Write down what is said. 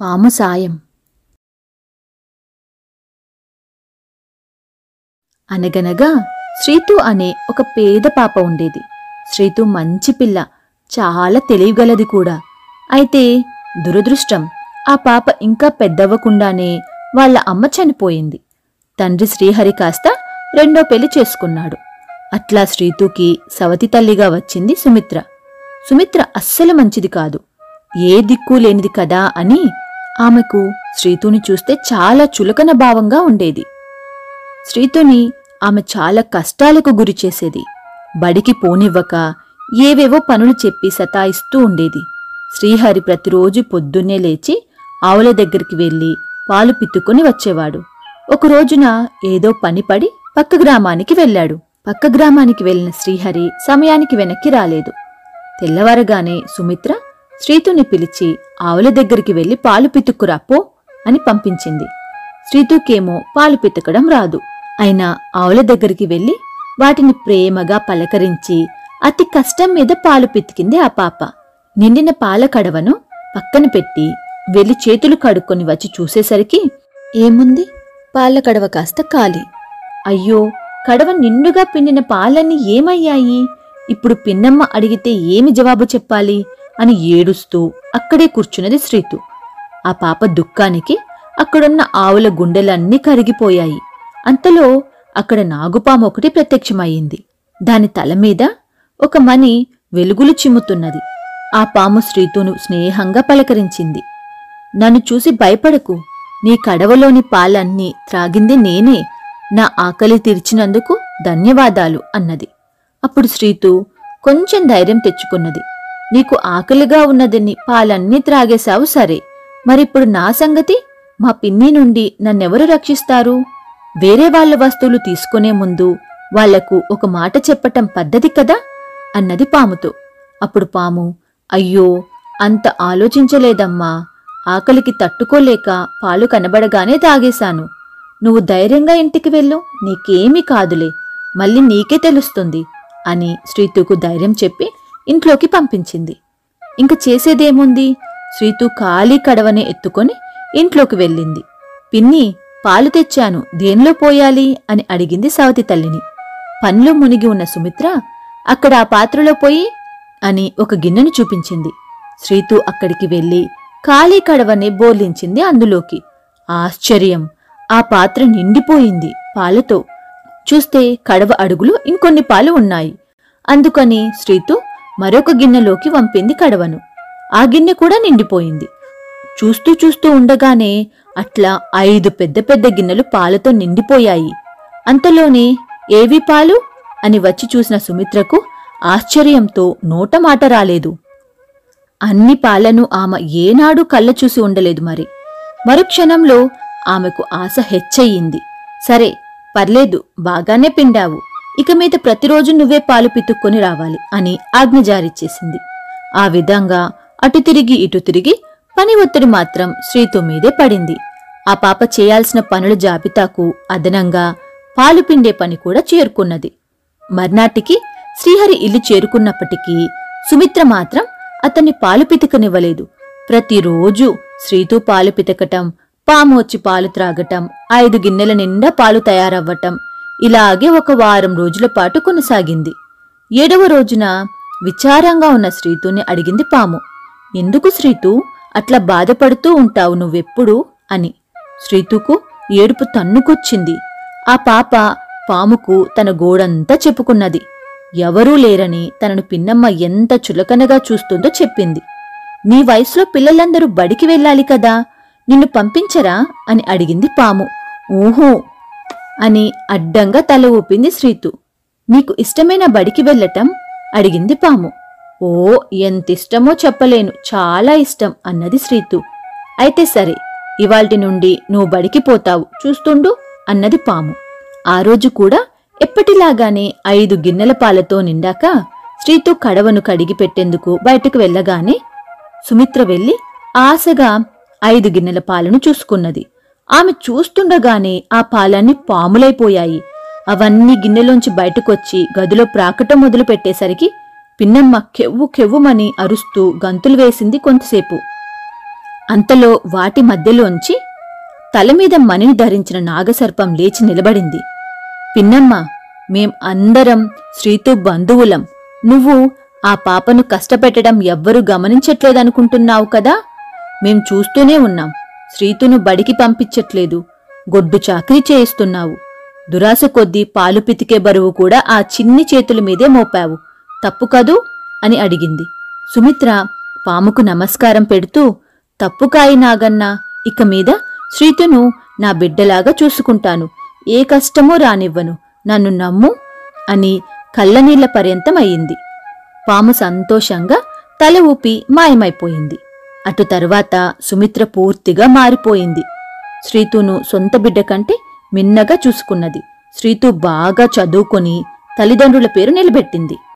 పాము సాయం. అనగనగా శ్రీతు అనే ఒక పేద పాప ఉండేది. శ్రీతు మంచి పిల్ల చాలా తెలివిగలది కూడా. అయితే దురదృష్టం ఆ పాప ఇంకా పెద్దవ్వకుండానే వాళ్ళ అమ్మ చనిపోయింది. తండ్రి శ్రీహరి కాస్త రెండో పెళ్ళి చేసుకున్నాడు. అట్లా శ్రీతుకి సవతి తల్లిగా వచ్చింది సుమిత్ర. సుమిత్ర అస్సలు మంచిది కాదు. ఏ దిక్కు లేనిది కదా అని ఆమెకు శ్రీతుని చూస్తే చాలా చులకన భావంగా ఉండేది. శ్రీతుని ఆమె చాలా కష్టాలకు గురి చేసేది. బడికి పోనివ్వక ఏవేవో పనులు చెప్పి సతాయిస్తూ ఉండేది. శ్రీహరి ప్రతిరోజు పొద్దున్నే లేచి ఆవుల దగ్గరికి వెళ్ళి పాలు పిత్తుకొని వచ్చేవాడు. ఒక రోజున ఏదో పనిపడి పక్క గ్రామానికి వెళ్ళాడు. పక్క గ్రామానికి వెళ్ళిన శ్రీహరి సమయానికి వెనక్కి రాలేదు. తెల్లవారగానే సుమిత్ర శ్రీతుని పిలిచి ఆవుల దగ్గరికి వెళ్ళి పాలు పితుక్కురాపో అని పంపించింది. శ్రీతుకేమో పాలు పితకడం రాదు. అయినా ఆవుల దగ్గరికి వెళ్ళి వాటిని ప్రేమగా పలకరించి అతి కష్టం మీద పాలు పితికింది ఆ పాప. నిండిన పాల కడవను పక్కన పెట్టి వెళ్ళి చేతులు కడుక్కొని వచ్చి చూసేసరికి ఏముంది? పాల కడవ కాస్త ఖాళీ. అయ్యో కడవ నిండుగా పిండిన పాలన్నీ ఏమయ్యాయి? ఇప్పుడు పిన్నమ్మ అడిగితే ఏమి జవాబు చెప్పాలి? అని ఏడుస్తూ అక్కడే కూర్చున్నది శ్రీతు. ఆ పాప దుఃఖానికి అక్కడున్న ఆవుల గుండెలన్నీ కరిగిపోయాయి. అంతలో అక్కడ నాగుపాము ఒకటి ప్రత్యక్షమయ్యింది. దాని తల మీద ఒక మణి వెలుగులు చిమ్ముతున్నది. ఆ పాము శ్రీతును స్నేహంగా పలకరించింది. నన్ను చూసి భయపడకు. నీ కడవలోని పాలన్నీ త్రాగింది నేనే. నా ఆకలి తీర్చినందుకు ధన్యవాదాలు అన్నది. అప్పుడు శ్రీతు కొంచెం ధైర్యం తెచ్చుకున్నది. నీకు ఆకలిగా ఉన్నదని పాలన్నీ త్రాగేశావు సరే. మరిప్పుడు నా సంగతి? మా పిన్ని నుండి నన్నెవరు రక్షిస్తారు? వేరే వాళ్ళ వస్తువులు తీసుకునే ముందు వాళ్ళకు ఒక మాట చెప్పటం పద్ధతి కదా? అన్నది పాముతో. అప్పుడు పాము అయ్యో అంత ఆలోచించలేదమ్మా. ఆకలికి తట్టుకోలేక పాలు కనబడగానే తాగేశాను. నువ్వు ధైర్యంగా ఇంటికి వెళ్ళు నీకేమీ కాదులే. మళ్ళీ నీకే తెలుస్తుంది అని శ్రీతుకు ధైర్యం చెప్పి ఇంట్లోకి పంపించింది. ఇంక చేసేదేముంది? శ్రీతు ఖాళీ కడవనే ఎత్తుకొని ఇంట్లోకి వెళ్ళింది. పిన్ని పాలు తెచ్చాను దేనిలో పోయాలి? అని అడిగింది సవతి తల్లిని. పనిలో మునిగి ఉన్న సుమిత్ర అక్కడ ఆ పాత్రలో పోయి? అని ఒక గిన్నెను చూపించింది. శ్రీతు అక్కడికి వెళ్ళి ఖాళీ కడవని బోర్లించింది అందులోకి. ఆశ్చర్యం! ఆ పాత్ర నిండిపోయింది పాలతో. చూస్తే కడవ అడుగులు ఇంకొన్ని పాలు ఉన్నాయి. అందుకని శ్రీతు మరొక గిన్నెలోకి వంపింది కడవను. ఆ గిన్నె కూడా నిండిపోయింది. చూస్తూ చూస్తూ ఉండగానే అట్లా ఐదు పెద్ద పెద్ద గిన్నెలు పాలతో నిండిపోయాయి. అంతలోనే ఏవి పాలు? అని వచ్చి చూసిన సుమిత్రకు ఆశ్చర్యంతో నోట మాట రాలేదు. అన్ని పాలను ఆమె ఏనాడు కళ్ళ చూసి ఉండలేదు మరి. మరుక్షణంలో ఆమెకు ఆశ హెచ్చయింది సరే పర్లేదు బాగానే పిండావు. ఇక మీద ప్రతిరోజు నువ్వే పాలు పితుక్కొని రావాలి అని ఆజ్ఞ జారీచేసింది ఆ విధంగా అటు తిరిగి ఇటు తిరిగి పని ఒత్తిడి మాత్రం శ్రీతు మీదే పడింది. ఆ పాప చేయాల్సిన పనుల జాబితాకు అదనంగా పాలు పిండే పని కూడా చేరుకున్నది. మర్నాటికి శ్రీహరి ఇల్లు చేరుకున్నప్పటికీ సుమిత్ర మాత్రం అతన్ని పాలు పితకనివ్వలేదు. ప్రతిరోజు శ్రీతు పాలు పితకటం పాము వచ్చి పాలు త్రాగటం ఐదు గిన్నెల నిండా పాలు తయారవ్వటం ఇలాగే ఒక వారం రోజుల పాటు కొనసాగింది. ఏడవ రోజున విచారంగా ఉన్న శ్రీతుని అడిగింది పాము ఎందుకు శ్రీతు? అట్లా బాధపడుతూ ఉంటావు నువ్వెప్పుడు? అని. శ్రీతుకు ఏడుపు తన్నుకొచ్చింది. ఆ పాప పాముకు తన గోడంతా చెప్పుకున్నది. ఎవరూ లేరని తనను పిన్నమ్మ ఎంత చులకనగా చూస్తుందో చెప్పింది. నీ వయసులో పిల్లలందరూ బడికి వెళ్ళాలి కదా నిన్ను పంపించరా? అని అడిగింది పాము. ఊహూ అని అడ్డంగా తల ఊపింది శ్రీతు. నీకు ఇష్టమైన బడికి వెళ్ళటం? అడిగింది పాము. ఓ ఎంతిష్టమో చెప్పలేను. చాలా ఇష్టం అన్నది శ్రీతు. అయితే సరే ఇవాల్టి నుండి నువ్వు బడికి పోతావు. చూస్తుండు అన్నది పాము. ఆ రోజు కూడా ఎప్పటిలాగానే ఐదు గిన్నెల పాలతో నిండాక శ్రీతు కడవను కడిగి పెట్టేందుకు బయటకు వెళ్ళగానే సుమిత్ర వెళ్ళి ఆశగా ఐదు గిన్నెల పాలను చూసుకున్నది. ఆమె చూస్తుండగానే ఆ పాలన్నీ పాములైపోయాయి. అవన్నీ గిన్నెలోంచి బయటకొచ్చి గదిలో ప్రాకటం మొదలు పెట్టేసరికి పిన్నమ్మ కెవ్వు కెవ్వుమని అరుస్తూ గంతులు వేసింది కొంతసేపు. అంతలో వాటి మధ్యలోంచి తలమీద మణిని ధరించిన నాగసర్పం లేచి నిలబడింది. పిన్నమ్మ మేం అందరం శ్రీతు బంధువులం. నువ్వు ఆ పాపను కష్టపెట్టడం ఎవ్వరూ గమనించట్లేదనుకుంటున్నావు కదా? మేం చూస్తూనే ఉన్నాం. శ్రీతును బడికి పంపించట్లేదు. గొడ్డు చాకరీ చేయిస్తున్నావు. దురాశ కొద్దీ పాలు పితికే బరువు కూడా ఆ చిన్ని చేతుల మీదే మోపావు. తప్పు కదూ? అని అడిగింది. సుమిత్ర పాముకు నమస్కారం పెడుతూ తప్పుకాయి నాగన్నా ఇక మీద శ్రీతును నా బిడ్డలాగా చూసుకుంటాను. ఏ కష్టమూ రానివ్వను. నన్ను నమ్ము అని కళ్ళనీళ్ళ పర్యంతం అయింది పాము సంతోషంగా తల ఊపి మాయమైపోయింది. అటు తరువాత సుమిత్ర పూర్తిగా మారిపోయింది. శ్రీతును సొంత బిడ్డ కంటే మిన్నగా చూసుకున్నది. శ్రీతు బాగా చదువుకొని తల్లిదండ్రుల పేరు నిలబెట్టింది.